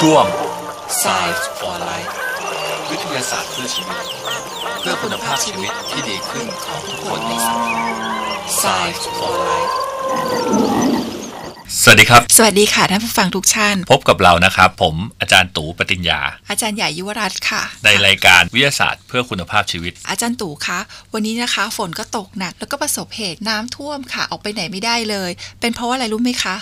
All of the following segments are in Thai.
ช่วง Science for Life วิทยาศาสตร์เพื่อชีวิต เพื่อคุณภาพชีวิตที่ดีขึ้นของทุกคนในสังคม Science for Life สวัสดีครับ สวัสดีค่ะท่านผู้ฟังทุกท่าน พบกับเรานะครับ ผมอาจารย์ตู่ปติญญา อาจารย์ใหญ่ยุวรัตน์ค่ะ ในรายการวิทยาศาสตร์เพื่อคุณภาพชีวิต อาจารย์ตู่คะ วันนี้นะคะ ฝนก็ตกหนัก แล้วก็ประสบเหตุน้ำท่วมค่ะ ออกไปไหนไม่ได้เลย เป็นเพราะว่าอะไรรู้ไหมคะ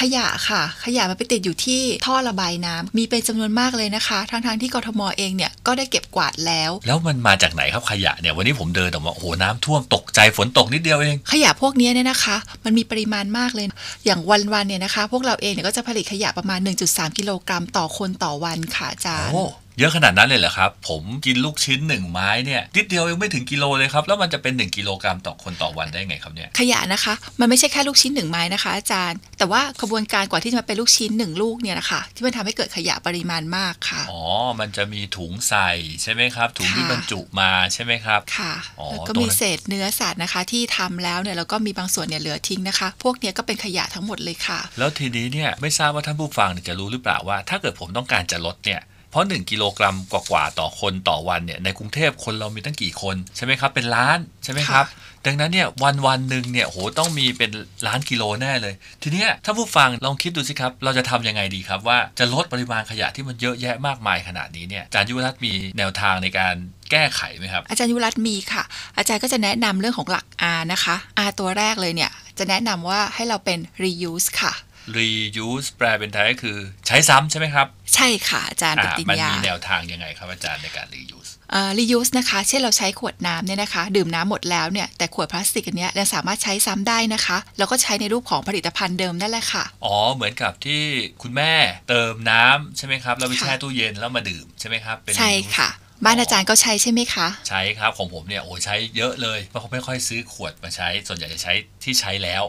ขยะค่ะ ขยะมันไปติดอยู่ที่ท่อระบายน้ำมีเป็นจำนวนมากเลยนะคะ ทั้งๆที่กทมเองเนี่ยก็ได้เก็บกวาดแล้ว แล้วมันมาจากไหนครับขยะเนี่ยวันนี้ผมเดินออกมาโอ้โหน้ำท่วมตกใจฝนตกนิดเดียวเอง ขยะพวกนี้เนี่ยนะคะ มันมีปริมาณมากเลย อย่างวันๆเนี่ยนะคะ พวกเราเองเนี่ยก็จะผลิตขยะประมาณ 1.3 กิโลกรัมต่อคนต่อวันค่ะอาจารย์โอ้ เยอะขนาดนั้นเลยเหรอครับ ผมกินลูกชิ้นหนึ่งไม้เนี่ยนิดเดียวยังไม่ถึงกิโลเลยครับ แล้วมันจะเป็น 1 กิโลกรัมต่อคนต่อวันได้ไงครับเนี่ยขยะนะคะ มันไม่ใช่แค่ลูกชิ้นหนึ่งไม้นะคะอาจารย์ แต่ว่าขบวนการกว่าที่จะมาเป็นลูกชิ้นหนึ่งลูกเนี่ยนะคะที่มันทำให้เกิดขยะปริมาณมากค่ะอ๋อมันจะมีถุงใส่ใช่ไหมครับถุงที่ค่ะบรรจุมาใช่ไหมครับค่ะอ๋อแล้วก็ตรงนั้นมีเศษเนื้อสัตว์นะคะ ที่ทำแล้วเนี่ยแล้วก็มีบางส่วนเนี่ยเหลือทิ้งนะคะ พวกเนี้ยก็เป็นขยะทั้งหมดเลยค่ะ แล้วทีนี้เนี่ยไม่ทราบว่าท่านผู้ฟังเนี่ยจะรู้หรือเปล่าว่า ถ้าเกิดผมต้องการจะลดเนี่ยเพ ราะ 1 กิโลกรัมกว่าๆต่อคนต่อวันเนี่ยในกรุงเทพคนเรามีตั้งกี่คนใช่ไหมครับเป็นล้านใช่ไหมครับ ดังนั้นเนี่ยวันวันๆหนึ่งเนี่ยโหต้องมีเป็นล้านกิโลแน่เลย ทีเนี้ยถ้าผู้ฟังลองคิดดูสิครับ เราจะทำยังไงดีครับ ว่าจะลดปริมาณขยะที่มันเยอะแยะมากมายขนาดนี้เนี่ยอาจารย์ยุวรัตน์มีแนวทางในการแก้ไขไหมครับ อาจารย์ยุรัตน์มีค่ะ อาจารย์ก็จะแนะนำเรื่องของหลัก R นะคะ R ตัวแรกเลยเนี่ยจะแนะนำว่าให้เราเป็น reuse ค่ะ reuse แปลเป็นไทยก็คือใช้ซ้ำใช่ไหมครับ ใช่ค่ะ อาจารย์ปอ่าฏิญมันญามีแนวทางยังไงครับอาจารย์ในการ reuse เอ่อ reuse นะคะ เช่นเราใช้ขวดน้ำเนี่ยนะคะ ดื่มน้ำหมดแล้วเนี่ย แต่ขวดพลาสติกอันเนี้ยยังสามารถใช้ซ้ำได้นะคะ แล้วก็ใช้ในรูปของผลิตภัณฑ์เดิมนั่นแหละค่ะ อ๋อ เหมือนกับที่คุณแม่เติมน้ำใช่ไหมครับ แล้วไปค่ะแช่ตู้เย็นแล้วมาดื่มใช่ไหมครับ เป็นใช่ค่ะ บ้านอาจารย์ก็ใช้ใช่ไหมคะ ใช้ครับของผมเนี่ยโอ้ใช้เยอะเลยเพราะเขาไม่ค่อยซื้อขวดมาใช้ ส่วนใหญ่จะใช้ที่ใช้แล้ว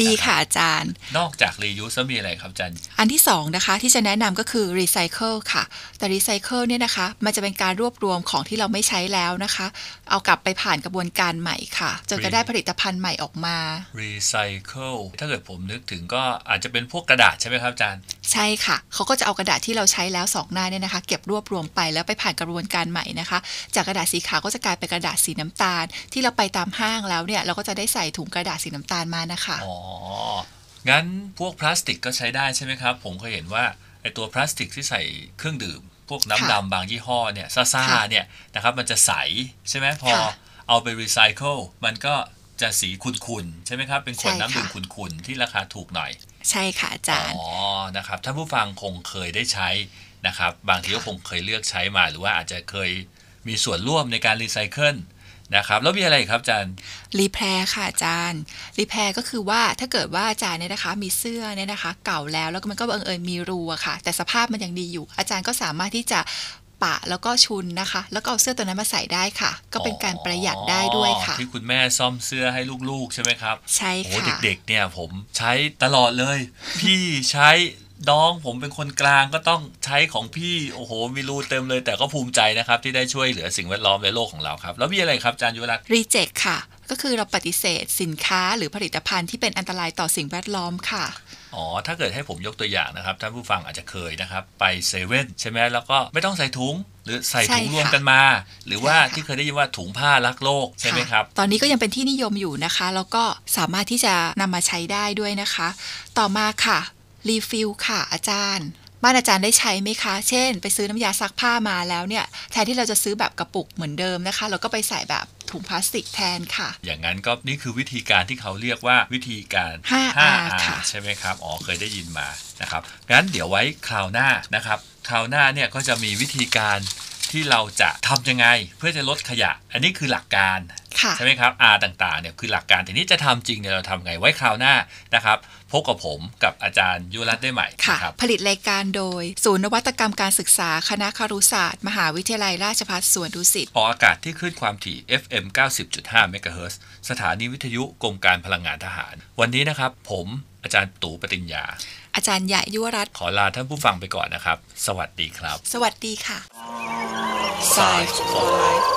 ดีค่ะอาจารย์ นอกจาก reuse แล้วมีอะไรครับอาจารย์ อันที่สองนะคะที่จะแนะนำก็คือ recycle ค่ะ แต่ recycle เนี่ยนะคะ มันจะเป็นการรวบรวมของที่เราไม่ใช้แล้วนะคะ เอากลับไปผ่านกระบวนการใหม่ค่ะจนก็ได้ผลิตภัณฑ์ใหม่ออกมา recycle ถ้าเกิดผมนึกถึงก็อาจจะเป็นพวกกระดาษใช่ไหมครับอาจารย์ ใช่ค่ะเขาก็จะเอากระดาษที่เราใช้แล้วสองหน้าเนี่ยนะคะ เก็บรวบรวมไปแล้วไปผ่านกระบวนการใหม่นะคะ จากกระดาษสีขาวก็จะกลายเป็นกระดาษสีน้ำตาล ที่เราไปตามห้างแล้วเนี่ยเราก็จะได้ใส่ถุงกระดาษสีน้ำตาลมานะคะอ๋องั้นพวกพลาสติกก็ใช้ได้ใช่ไหมครับ ผมเคยเห็นว่าไอตัวพลาสติกที่ใส่เครื่องดื่ม พวกน้ำค่ะดำบางยี่ห้อเนี่ยซ่าค่ะๆเนี่ยนะครับมันจะใสใช่ไหมพอค่ะเอาไปรีไซเคิลมันก็จะสีขุ่นๆใช่ไหมครับ เป็นขวดใส่น้ำดื่มค่ะขุ่นๆที่ราคาถูกหน่อย ใช่ค่ะอาจารย์ อ๋อ นะครับท่านผู้ฟังคงเคยได้ใช้ นะครับ บางทีก็คงเคยเลือกใช้มาหรือว่าอาจจะเคยมีส่วนร่วมในการรีไซเคิลนะครับ แล้วมีอะไรอีกครับอาจารย์repair ค่ะอาจารย์ repair ก็คือว่าถ้าเกิดว่าอาจารย์เนี่ยนะคะ มีเสื้อเนี่ยนะคะ เก่าแล้วแล้วก็มันก็บังเอิญมีรูอะค่ะ แต่สภาพมันยังดีอยู่ อาจารย์ก็สามารถที่จะปะแล้วก็ชุนนะคะ แล้วก็เอาเสื้อตัวนั้นมาใส่ได้ค่ะ ก็เป็นการประหยัดได้ด้วยค่ะ ที่คุณแม่ซ่อมเสื้อให้ลูกๆใช่ไหมครับ ใช่โอ้ค่ะเด็กๆเนี่ยผมใช้ตลอดเลย พี่ใช้ น้องผมเป็นคนกลางก็ต้องใช้ของพี่โอ้โหมีรูเต็มเลย แต่ก็ภูมิใจนะครับ ที่ได้ช่วยเหลือสิ่งแวดล้อมในโลกของเราครับ แล้วมีอะไรครับอาจารย์ยุวรัตน์รีreject ค่ะ ก็คือเราปฏิเสธสินค้าหรือผลิตภัณฑ์ที่เป็นอันตรายต่อสิ่งแวดล้อมค่ะอ๋อ ถ้าเกิดให้ผมยกตัวอย่างนะครับท่านผู้ฟังอาจจะเคยนะครับ ไปเซเว่นใช่ไหมแล้วก็ไม่ต้องใส่ถุง หรือใส่ถุงใช่ค่ะรวมกันมา หรือว่าใช่ค่ะที่เคยได้ยินว่าถุงผ้ารักโลกใช่ไหมครับะตอนนี้ก็ยังเป็นที่นิยมอยู่นะคะ แล้วก็สามารถที่จะนำมาใช้ได้ด้วยนะคะ ต่อมาค่ะ refill ค่ะอาจารย์ บ้านอาจารย์ได้ใช้ไหมคะ เช่น ไปซื้อน้ำยาซักผ้ามาแล้วเนี่ย แทนที่เราจะซื้อแบบกระปุกเหมือนเดิมนะคะ เราก็ไปใส่แบบถุงพลาสติกแทนค่ะ อย่างนั้นก็นี่คือวิธีการที่เขาเรียกว่าวิธีการ 5R ค่ะใช่ไหมครับ อ๋อเคยได้ยินมานะครับงั้นเดี๋ยวไว้คราวหน้านะครับ คราวหน้าเนี่ยก็จะมีวิธีการที่เราจะทำยังไงเพื่อจะลดขยะ อันนี้คือหลักการค่ะ ใช่ไหมครับ R ต่างๆเนี่ยคือหลักการทีนี้จะทำจริงเนี่ยเราทำไงไว้คราวหน้านะครับพบกับผมกับอาจารย์ยุรัตน์ได้ใหม่ค่ะนะครับผลิตรายการโดย ศูนย์นวัตกรรมการศึกษาคณะครุศาสตร์ มหาวิทยาลัยราชภัฏสวนดุสิตออกอากาศที่คลื่นความถี่ FM 90.5เมกะเฮิรตซ์สถานีวิทยุกรมการพลังงานทหาร วันนี้นะครับผมอาจารย์ตู่ปติญญา อาจารย์ใหญ่ยุวรัตน์ขอลาท่านผู้ฟังไปก่อนนะครับ สวัสดีครับ สวัสดีค่ะ Science for Life